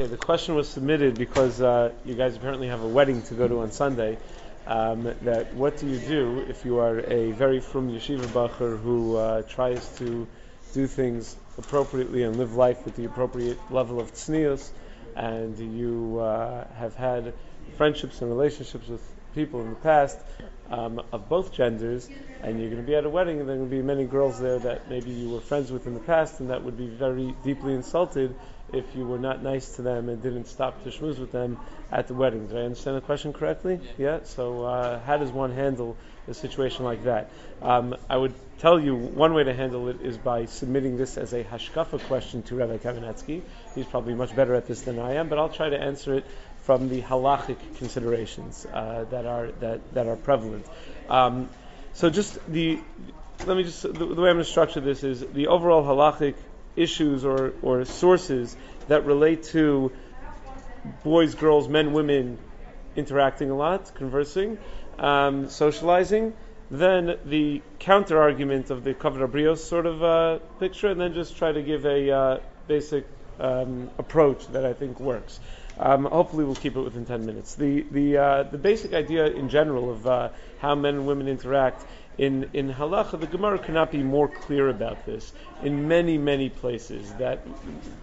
Okay, the question was submitted because uh, you guys apparently have a wedding to go to on Sunday. Um, that what do you do if you are a very from yeshiva bacher who uh, tries to do things appropriately and live life with the appropriate level of tznius, and you uh, have had friendships and relationships with people in the past um, of both genders, and you're going to be at a wedding, and there are going to be many girls there that maybe you were friends with in the past, and that would be very deeply insulted if you were not nice to them and didn't stop to schmooze with them at the wedding. Did I understand the question correctly? Yeah. So uh, how does one handle a situation like that? Um, I would tell you one way to handle it is by submitting this as a hashkafa question to Rabbi Kamenetsky. He's probably much better at this than I am, but I'll try to answer it from the halachic considerations uh, that are that, that are prevalent. Um, so just the let me just the, the way I'm going to structure this is the overall halachic issues or, or sources that relate to boys, girls, men, women interacting a lot, conversing, um, socializing. Then the counter argument of the Kavod Brios sort of uh, picture, and then just try to give a uh, basic um, approach that I think works. Um, hopefully, we'll keep it within 10 minutes. The, the, uh, the basic idea in general of uh, how men and women interact in, in halacha, the Gemara cannot be more clear about this in many, many places that,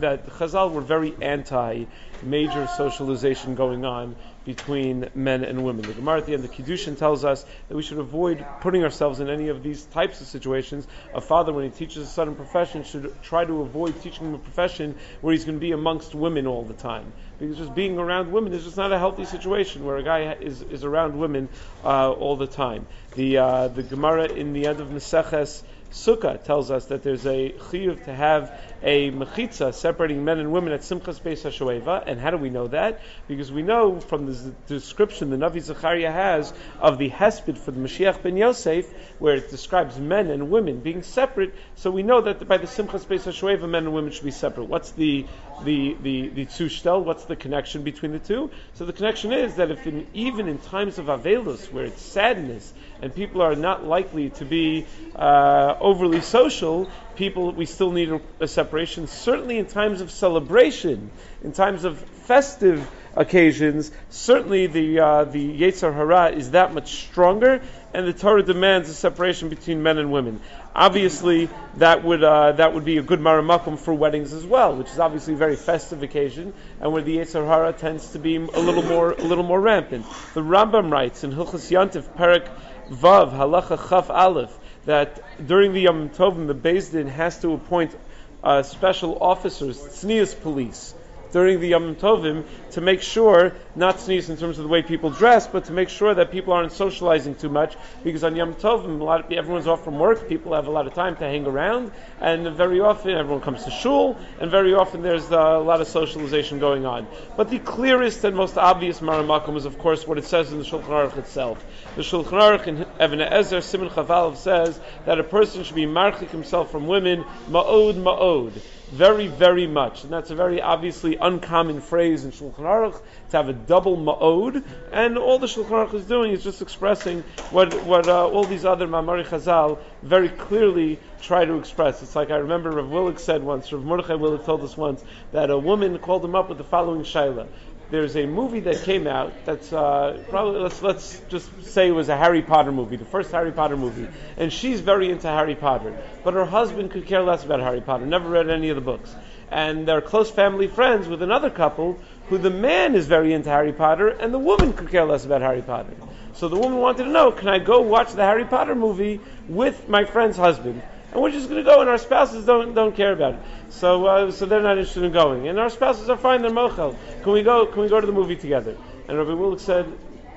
that Chazal were very anti major socialization going on between men and women. The Gemara at the end of Kiddushin tells us that we should avoid putting ourselves in any of these types of situations. A father, when he teaches a son a profession, should try to avoid teaching him a profession where he's going to be amongst women all the time. Because just being around women is just not a healthy situation where a guy is, is around women uh, all the time. The, uh, the Gemara in the end of Meseches Sukkah tells us that there's a chiyuv to have a mechitza separating men and women at Simchas Beis HaShoeva. And how do we know that? Because we know from the description the Navi Zechariah has of the hesped for the Mashiach ben Yosef, where it describes men and women being separate. So we know that by the Simchas Beis HaShoeva, men and women should be separate. What's the the the the zushtel? What's the connection between the two? So the connection is that if in, even in times of avelus, where it's sadness and people are not likely to be uh, overly social, people we still need a, separation. Certainly in times of celebration, in times of festive occasions, certainly the uh, the Yetzer Hara is that much stronger, and the Torah demands a separation between men and women. Obviously, that would uh, that would be a good maramakum for weddings as well, which is obviously a very festive occasion, and where the Yetzer Hara tends to be a little more a little more rampant. The Rambam writes in Hilchas Yantif Perak Vav Halacha Chaf Aleph that during the Yom Tovim the Beis Din has to appoint uh, special officers, tznius police, during the Yom Tovim to make sure, not tznius in terms of the way people dress, but to make sure that people aren't socializing too much. Because on Yom Tovim, a lot of, everyone's off from work, people have a lot of time to hang around, and very often everyone comes to shul, and very often there's uh, a lot of socialization going on. But the clearest and most obvious maramakum is, of course, what it says in the Shulchan Aruch itself. The Shulchan Aruch in Even HaEzer Simon Chavalov says that a person should be marchik himself from women, ma'od ma'od very, very much. And that's a very obviously uncommon phrase in Shulchan Aruch to have a double ma'od. And all the Shulchan Aruch is doing is just expressing what, what uh, all these other Mamari Chazal very clearly try to express. It's like I remember Rav Willig said once, Rav Mordechai Willig told us once, that a woman called him up with the following shaila there's a movie that came out that's uh, probably let's let's just say it was a Harry Potter movie, the first Harry Potter movie, and she's very into Harry Potter, but her husband could care less about Harry Potter, never read any of the books, and they're close family friends with another couple who the man is very into Harry Potter and the woman could care less about Harry Potter. So the woman wanted to know, can I go watch the Harry Potter movie with my friend's husband? And we're just going to go, and our spouses don't don't care about it. So uh, so they're not interested in going, and our spouses are fine. They're mochel. Can we go? Can we go to the movie together? And Rabbi Willig said,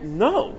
no.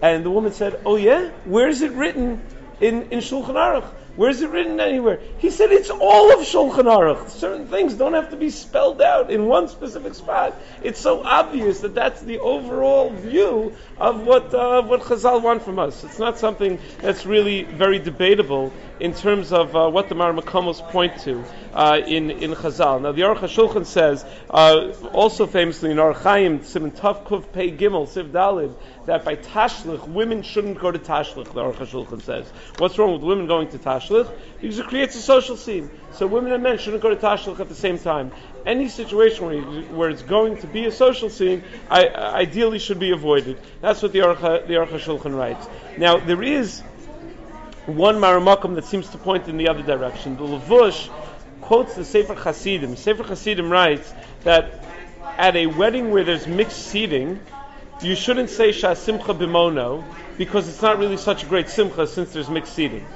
And the woman said, oh yeah, where is it written in in Shulchan Aruch? Where is it written anywhere? He said it's all of Shulchan Aruch. Certain things don't have to be spelled out in one specific spot. It's so obvious that that's the overall view of what uh, what Chazal want from us. It's not something that's really very debatable in terms of uh, what the Maramakomos point to uh, in in Chazal. Now the Aruch HaShulchan says uh, also famously in Orach Chaim Simon Tav Kuv Pei Gimel Siv Dalid that by Tashlich women shouldn't go to Tashlich. The Aruch HaShulchan says. What's wrong with women going to tashlich because it creates a social scene. So women and men shouldn't go to tashlich at the same time. Any situation where, you, where it's going to be a social scene, I, ideally should be avoided. That's what the Aruch HaShulchan writes. Now there is one maramakum that seems to point in the other direction. The Levush quotes the Sefer Hasidim. Sefer Hasidim writes that at a wedding where there's mixed seating, you shouldn't say Shasimcha bimono because it's not really such a great simcha since there's mixed seating.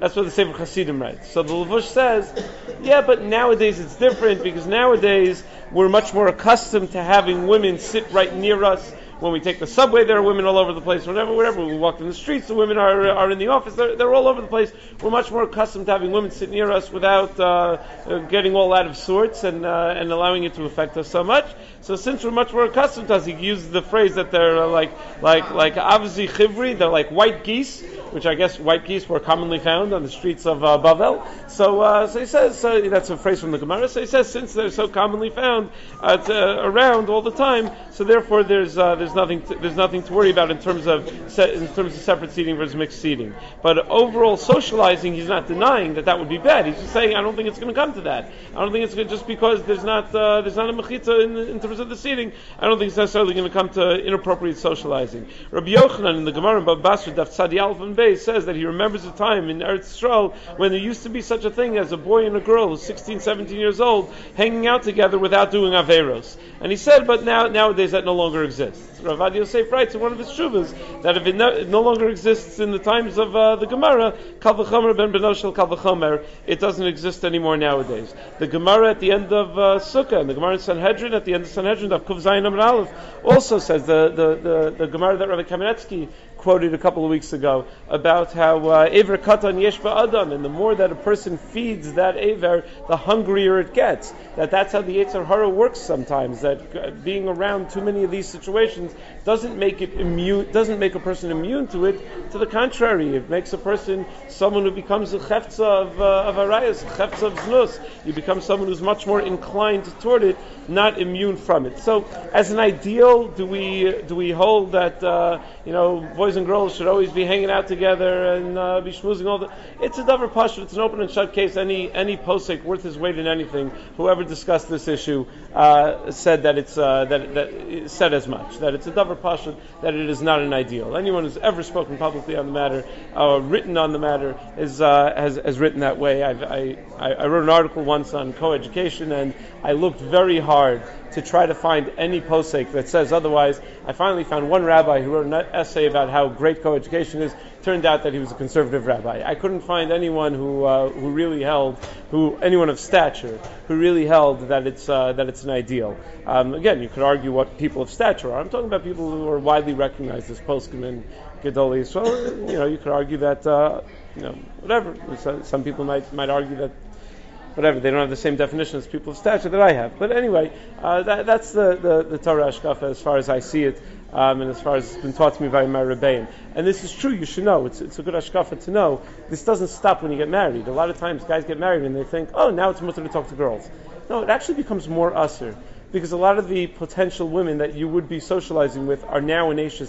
That's what the Sefer Hasidim writes. So the Levush says, yeah, but nowadays it's different because nowadays we're much more accustomed to having women sit right near us when we take the subway, there are women all over the place. Whenever, wherever we walk in the streets, the women are, are in the office. They're, they're all over the place. We're much more accustomed to having women sit near us without uh, uh, getting all out of sorts and uh, and allowing it to affect us so much. So since we're much more accustomed to us, he uses the phrase that they're uh, like like like avzi chivri. They're like white geese, which I guess white geese were commonly found on the streets of uh, Bavel. So uh, so he says that's a phrase from the Gemara. So he says since they're so commonly found around all the time, so therefore there's there's there's nothing to, there's nothing to worry about in terms of in terms of separate seating versus mixed seating. But overall socializing, he's not denying that that would be bad. He's just saying I don't think it's going to come to that. I don't think it's just because there's not uh, there's not a mechitza in, in, terms of the seating. I don't think it's necessarily going to come to inappropriate socializing. Rabbi Yochanan in the Gemara in Basra Daf Tzadi says that he remembers a time in Eretz Yisrael when there used to be such a thing as a boy and a girl who's 16, 17 years old hanging out together without doing averos. And he said, but now nowadays that no longer exists. Ravad Yosef writes in one of his shuvas that if it no, it no longer exists in the times of uh, the Gemara, Kalvachomer ben Benoshel Kalvachomer, it doesn't exist anymore nowadays. The Gemara at the end of uh, Sukkah and the Gemara in Sanhedrin at the end of Sanhedrin of Kuv Zayin Aleph also says the, the, the, the Gemara that Rabbi Kamenetsky quoted a couple of weeks ago about how uh, Aver Katan Yesh Adam, and the more that a person feeds that Aver, the hungrier it gets. That that's how the Yetzer Hara works sometimes. That uh, being around too many of these situations doesn't make it immune, doesn't make a person immune to it. To the contrary, it makes a person someone who becomes a chefza of uh, of arayas, chefza of znus. You become someone who's much more inclined toward it, not immune from it. So, as an ideal, do we do we hold that uh, you know and girls should always be hanging out together and uh, be schmoozing all the? It's a davar pashut. It's an open and shut case. Any any posek worth his weight in anything, whoever discussed this issue uh, said that it's uh, that that said as much that it's a davar pashut that it is not an ideal. Anyone who's ever spoken publicly on the matter, or written on the matter, is uh, has has written that way. I've, I I wrote an article once on coeducation, and I looked very hard to try to find any posek that says otherwise. I finally found one rabbi who wrote an essay about how great coeducation is. Turned out that he was a conservative rabbi. I couldn't find anyone who uh, who really held, who anyone of stature, who really held that it's uh, that it's an ideal. Um, again, you could argue what people of stature are. I'm talking about people who are widely recognized as poskim and gedoli. So you know, you could argue that uh, you know whatever. Some people might might argue that whatever, they don't have the same definition as people of stature that I have. But anyway, uh, that, that's the, the, the Torah hashkafa as far as I see it, um, and as far as it's been taught to me by my Rebbeim. And this is true, you should know. It's, it's a good hashkafa to know. This doesn't stop when you get married. A lot of times guys get married and they think, oh, now it's mutter to talk to girls. No, it actually becomes more usher. Because a lot of the potential women that you would be socializing with are now an ish.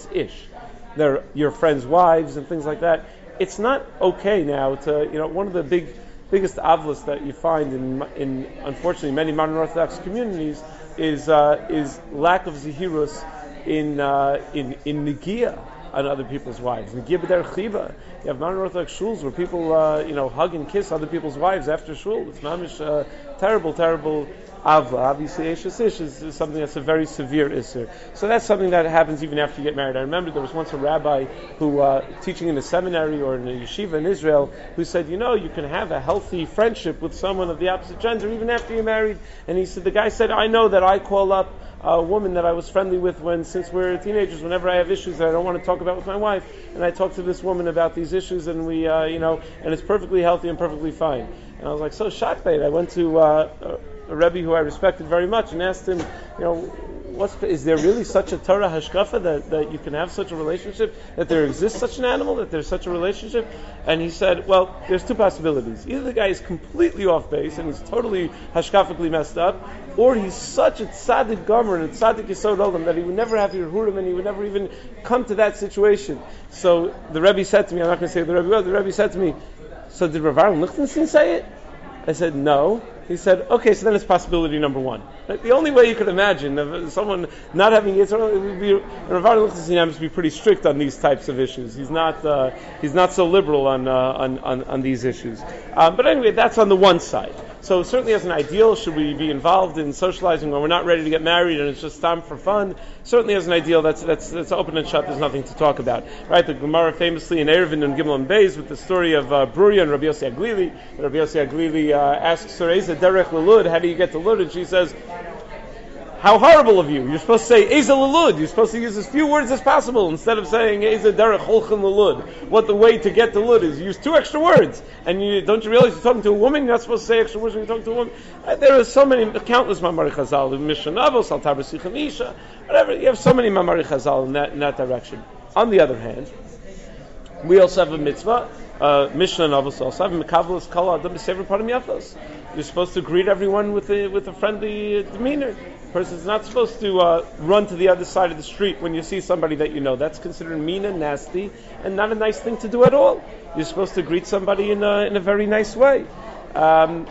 They're your friends' wives and things like that. It's not okay now to, you know, one of the big biggest avlas that you find in, in unfortunately many modern Orthodox communities is uh, is lack of zihirus in uh, in in nigia on other people's wives. Nigia b'der chiva. You have modern Orthodox shuls where people uh, you know hug and kiss other people's wives after shul. It's mamish uh, terrible, terrible Avla. Obviously, Eshes Ish is, something that's a very severe Isser. So that's something that happens even after you get married. I remember there was once a rabbi who, uh, teaching in a seminary or in a yeshiva in Israel, who said, you know, you can have a healthy friendship with someone of the opposite gender even after you're married. And he said, the guy said, I know that I call up a woman that I was friendly with when, since we're teenagers, whenever I have issues that I don't want to talk about with my wife, and I talk to this woman about these issues, and we, uh, you know, and it's perfectly healthy and perfectly fine. And I was like, so shocked by it. I went to uh, a Rebbe who I respected very much and asked him, you know, is there really such a Torah hashkafa that, that you can have such a relationship, that there exists such an animal, that there's such a relationship? And he said, well, there's two possibilities. Either the guy is completely off base and he's totally hashkafically messed up, or he's such a tzaddik gomer and a tzaddik yisod olam that he would never have Yehudim and he would never even come to that situation. So the Rebbe said to me, I'm not going to say the Rebbe the Rebbe said to me, So did Rav Aaron Lichtenstein say it? I said, no. He said, okay, so then it's possibility number one. The only way you could imagine of someone not having Yitzhak, it would be, Rav Aaron Lichtenstein happens to be pretty strict on these types of issues. He's not, uh, he's not so liberal on, uh, on, on, on, these issues. Um, but anyway, that's on the one side. So certainly as an ideal, should we be involved in socializing when we're not ready to get married and it's just time for fun? Certainly as an ideal, that's, that's, that's open and shut, there's nothing to talk about. Right, the Gemara famously in Eruvin and Gimel and Beis with the story of uh, Bruria and Rabbi Yossi HaGlili. Rabbi Yossi HaGlili uh, asks her, Derech Lelud, how do you get to Lud? And she says, how horrible of you. You're supposed to say Eza Lalud. You're supposed to use as few words as possible instead of saying Eza Derech Holchan Lalud. What the way to get to Lud is use two extra words. And you, don't you realize you're talking to a woman? You're not supposed to say extra words when you're talking to a woman. Uh, there are so many, countless Mamari Chazal, Mishnah Avos, Altar Isha, whatever. You have so many Mamari Chazal in that, in that direction. On the other hand, we also have a mitzvah, uh, Mishnah and Avos also have Mekavos Kala Adam Sever Panim Yafos. You're supposed to greet everyone with a, with a friendly demeanor person's not supposed to uh, run to the other side of the street when you see somebody that you know. That's considered mean and nasty and not a nice thing to do at all. You're supposed to greet somebody in a, in a very nice way. Um,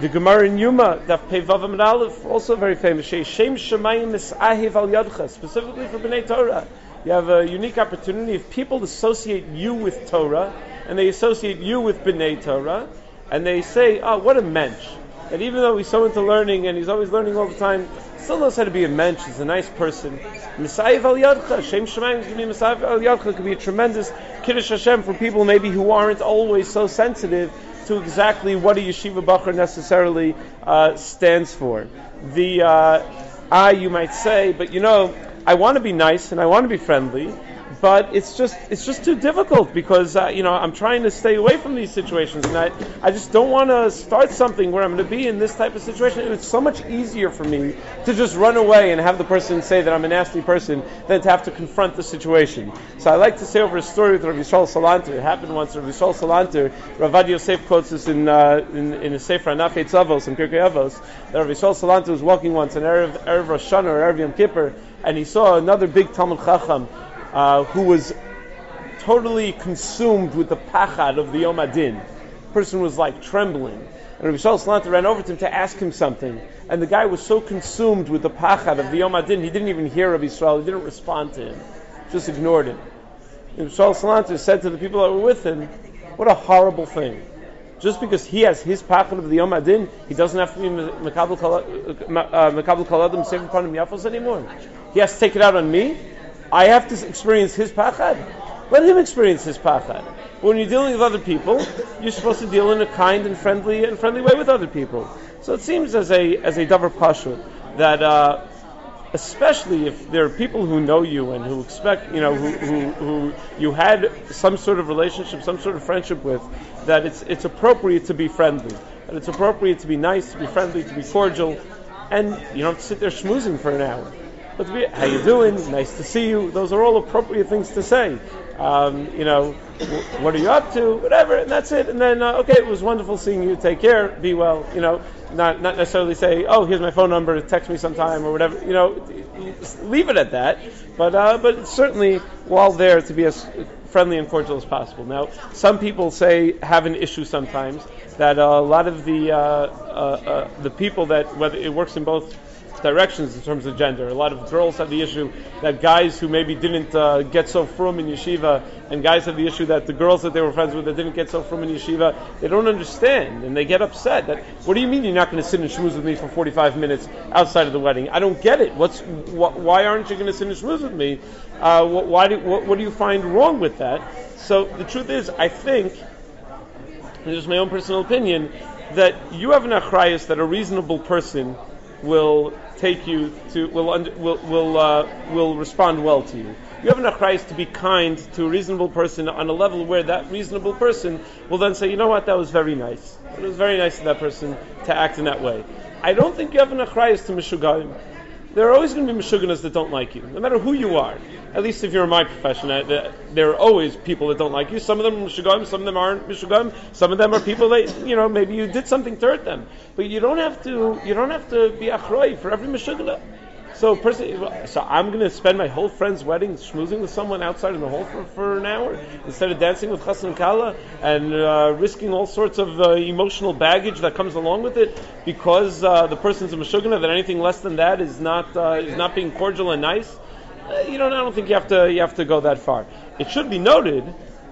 the Gemara in Yoma, Daf Pevav and Aleph, also very famous. Shem Shemayim Misahiv Al Yadcha, specifically for Bnei Torah. You have a unique opportunity if people associate you with Torah and they associate you with Bnei Torah and they say, "Oh, what a mensch." That even though he's so into learning and he's always learning all the time, still knows how to be a mensch. He's a nice person. Messiah al Yadcha, Shem Shemayim can be Messiah al Yadcha, could be a tremendous Kiddush Hashem for people maybe who aren't always so sensitive to exactly what a yeshiva bacher necessarily uh, stands for. The uh, I, you might say, but you know, I want to be nice and I want to be friendly, but it's just it's just too difficult because uh, you know I'm trying to stay away from these situations, and I I just don't want to start something where I'm going to be in this type of situation. And it's so much easier for me to just run away and have the person say that I'm a nasty person than to have to confront the situation. So I like to say over a story with Rav Yisrael Salanter. It happened once. Rav Yisrael Salanter, Ravad Yosef quotes this in uh, in, in a Sefer Anach Avos and Pirkei Avos. That Rav Yisrael Salanter was walking once in Erev, Erev Rosh Hashanah or Erev Yom Kippur, and he saw another big Talmid Chacham uh, who was totally consumed with the pachad of the Yom HaDin. The person was like trembling. And Rabbi Shal Salanter ran over to him to ask him something. And the guy was so consumed with the pachad of the Yom HaDin, he didn't even hear Rabbi Yisrael. He didn't respond to him. Just ignored him. And Rabbi Shal Salanter said to the people that were with him, what a horrible thing. Just because he has his pachad of the Yom HaDin, he doesn't have to be Mekabel Kaladim Sefer Panim Yafos anymore. He has to take it out on me? I have to experience his pachad. Let him experience his pachad. When you're dealing with other people, you're supposed to deal in a kind and friendly and friendly way with other people. So it seems as a as a davar pashut that. Uh, especially if there are people who know you and who expect, you know, who, who, who, you had some sort of relationship, some sort of friendship with, that it's, it's appropriate to be friendly. That it's appropriate to be nice, to be friendly, to be cordial, and you don't sit there schmoozing for an hour. How you doing? Nice to see you. Those are all appropriate things to say. Um, you know, what are you up to? Whatever, and that's it. And then, uh, okay, it was wonderful seeing you. Take care. Be well. You know, not not necessarily say, oh, here's my phone number. Text me sometime or whatever. You know, leave it at that. But uh, but certainly, while there, to be as friendly and cordial as possible. Now, some people say have an issue sometimes that uh, a lot of the uh, uh, uh, the people that whether it works in both directions in terms of gender. A lot of girls have the issue that guys who maybe didn't uh, get so frum in yeshiva, and guys have the issue that the girls that they were friends with that didn't get so frum in yeshiva, they don't understand and they get upset. That what do you mean you're not going to sit and schmooze with me for 45 minutes outside of the wedding? I don't get it. What's wh- why aren't you going to sit and schmooze with me? Uh, wh- why do, wh- what do you find wrong with that? So the truth is, I think, this is my own personal opinion, that you have an achrayas that a reasonable person will take you to will under, will will uh, will respond well to you. You have enough Christ to be kind to a reasonable person on a level where that reasonable person will then say, you know what, that was very nice. It was very nice of that person to act in that way. I don't think you have enough Christ to Mishugayim there are always going to be Meshuganas that don't like you, no matter who you are. At least if you're in my profession, uh, there are always people that don't like you. Some of them are some of them aren't Meshugam. Some of them are people that, you know, maybe you did something to hurt them. But you don't have to, you don't have to be Achroi for every Meshugana. So, person, so I'm going to spend my whole friend's wedding schmoozing with someone outside in the hall for, for an hour instead of dancing with Chassan Kala and uh, risking all sorts of uh, emotional baggage that comes along with it because uh, the person's a meshugana that anything less than that is not uh, is not being cordial and nice. Uh, you know, I don't think you have to you have to go that far. It should be noted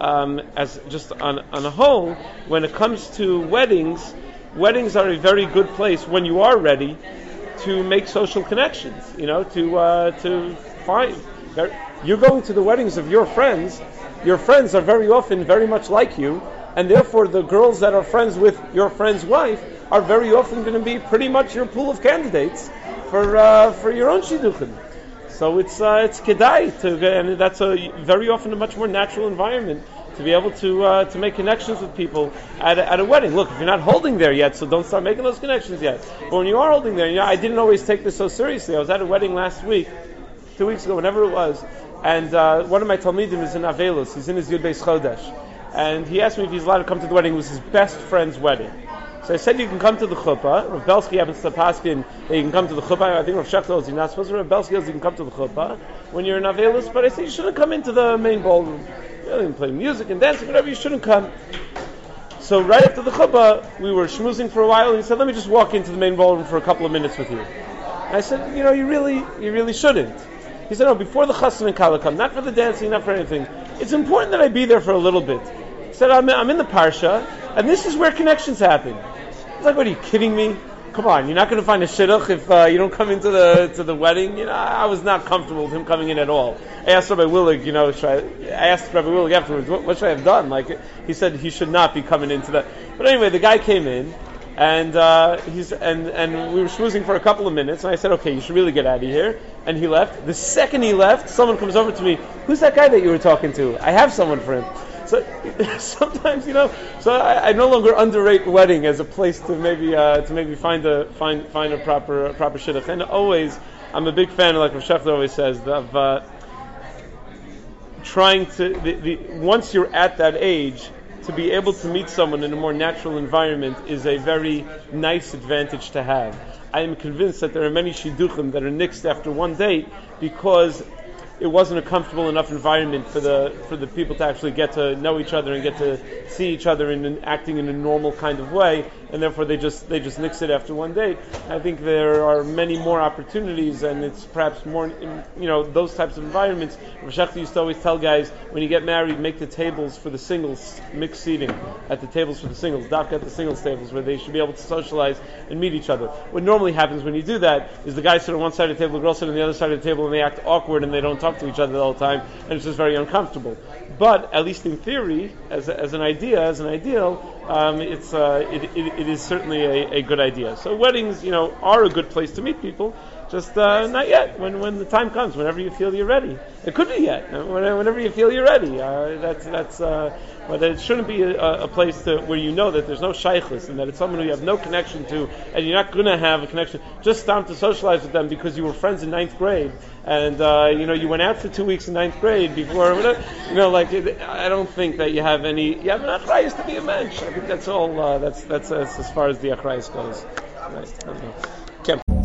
um, as just on on a whole when it comes to weddings. Weddings are a very good place when you are ready to make social connections. You know, to uh, to find. You're going to the weddings of your friends. Your friends are very often very much like you, and therefore the girls that are friends with your friend's wife are very often going to be pretty much your pool of candidates for uh, for your own shidduchim. So it's uh, it's kedai to, and that's a very often a much more natural environment to be able to uh, to make connections with people at a, at a wedding. Look, if you're not holding there yet, so don't start making those connections yet. But when you are holding there, you know, I didn't always take this so seriously. I was at a wedding last week, two weeks ago, whenever it was, and uh, one of my talmidim is in Avelis. He's in his Yud Beis Chodesh, and he asked me if he's allowed to come to the wedding. It was his best friend's wedding. So I said you can come to the chuppah. Rav Belsky happens to paskin that you can come to the chuppah. I think Rav Shechter is not supposed to. Rav Belsky says you can come to the chuppah when you're in Avelis, but I said you shouldn't come into the main ballroom. Know, play music and dancing, whatever, you shouldn't come. So right after the chuppah, we were schmoozing for a while, and he said, let me just walk into the main ballroom for a couple of minutes with you. And I said, you know, you really, you really shouldn't. He said, no, before the chassan and kala come, not for the dancing, not for anything. It's important that I be there for a little bit. He said, I'm, I'm in the parsha, and this is where connections happen. He's like, what are you kidding me? Come on, you're not going to find a shidduch if uh, you don't come into the to the wedding. You know, I was not comfortable with him coming in at all. I asked Rabbi Willig, you know, I, I, asked Rabbi Willig afterwards, what, what, should I have done? Like, he said he should not be coming into that. But anyway, the guy came in. And uh, he's and and we were schmoozing for a couple of minutes, and I said, "Okay, you should really get out of here." And he left. The second he left, someone comes over to me. Who's that guy that you were talking to? I have someone for him. So sometimes, you know, so I, I, no longer underrate wedding as a place to maybe uh, to maybe find a find find a proper a proper shidduch. And always, I'm a big fan, like Rav Shechter always says, of uh, trying to the, the, once you're at that age. To be able to meet someone in a more natural environment is a very nice advantage to have. I am convinced that there are many shidduchim that are nixed after one date because it wasn't a comfortable enough environment for the for the people to actually get to know each other and get to see each other in an, acting in a normal kind of way, and therefore they just they just nix it after one date. I think there are many more opportunities, and it's perhaps more you know those types of environments. Rashachti used to always tell guys when you get married, make the tables for the singles mixed seating at the tables for the singles, dock at the singles tables where they should be able to socialize and meet each other. What normally happens when you do that is the guys sit on one side of the table, the girls sit on the other side of the table, and they act awkward and they don't talk to each other all the time, and it's just very uncomfortable. But at least in theory, as, as an idea, as an ideal, um, it's uh, it, it, it is certainly a, a good idea. So weddings, you know, are a good place to meet people. Just uh, not yet. When when the time comes, whenever you feel you're ready, it could be yet. Whenever you feel you're ready, uh, that's that's. Uh, but it shouldn't be a, a, place to, where you know that there's no shaykhs and that it's someone who you have no connection to, and you're not going to have a connection. Just stop to socialize with them because you were friends in ninth grade, and uh, you know you went out for two weeks in ninth grade before. You know, like I don't think that you have any. You have an achrayas to be a mensch. I think that's all. Uh, that's, that's that's as far as the achrayas goes. Right.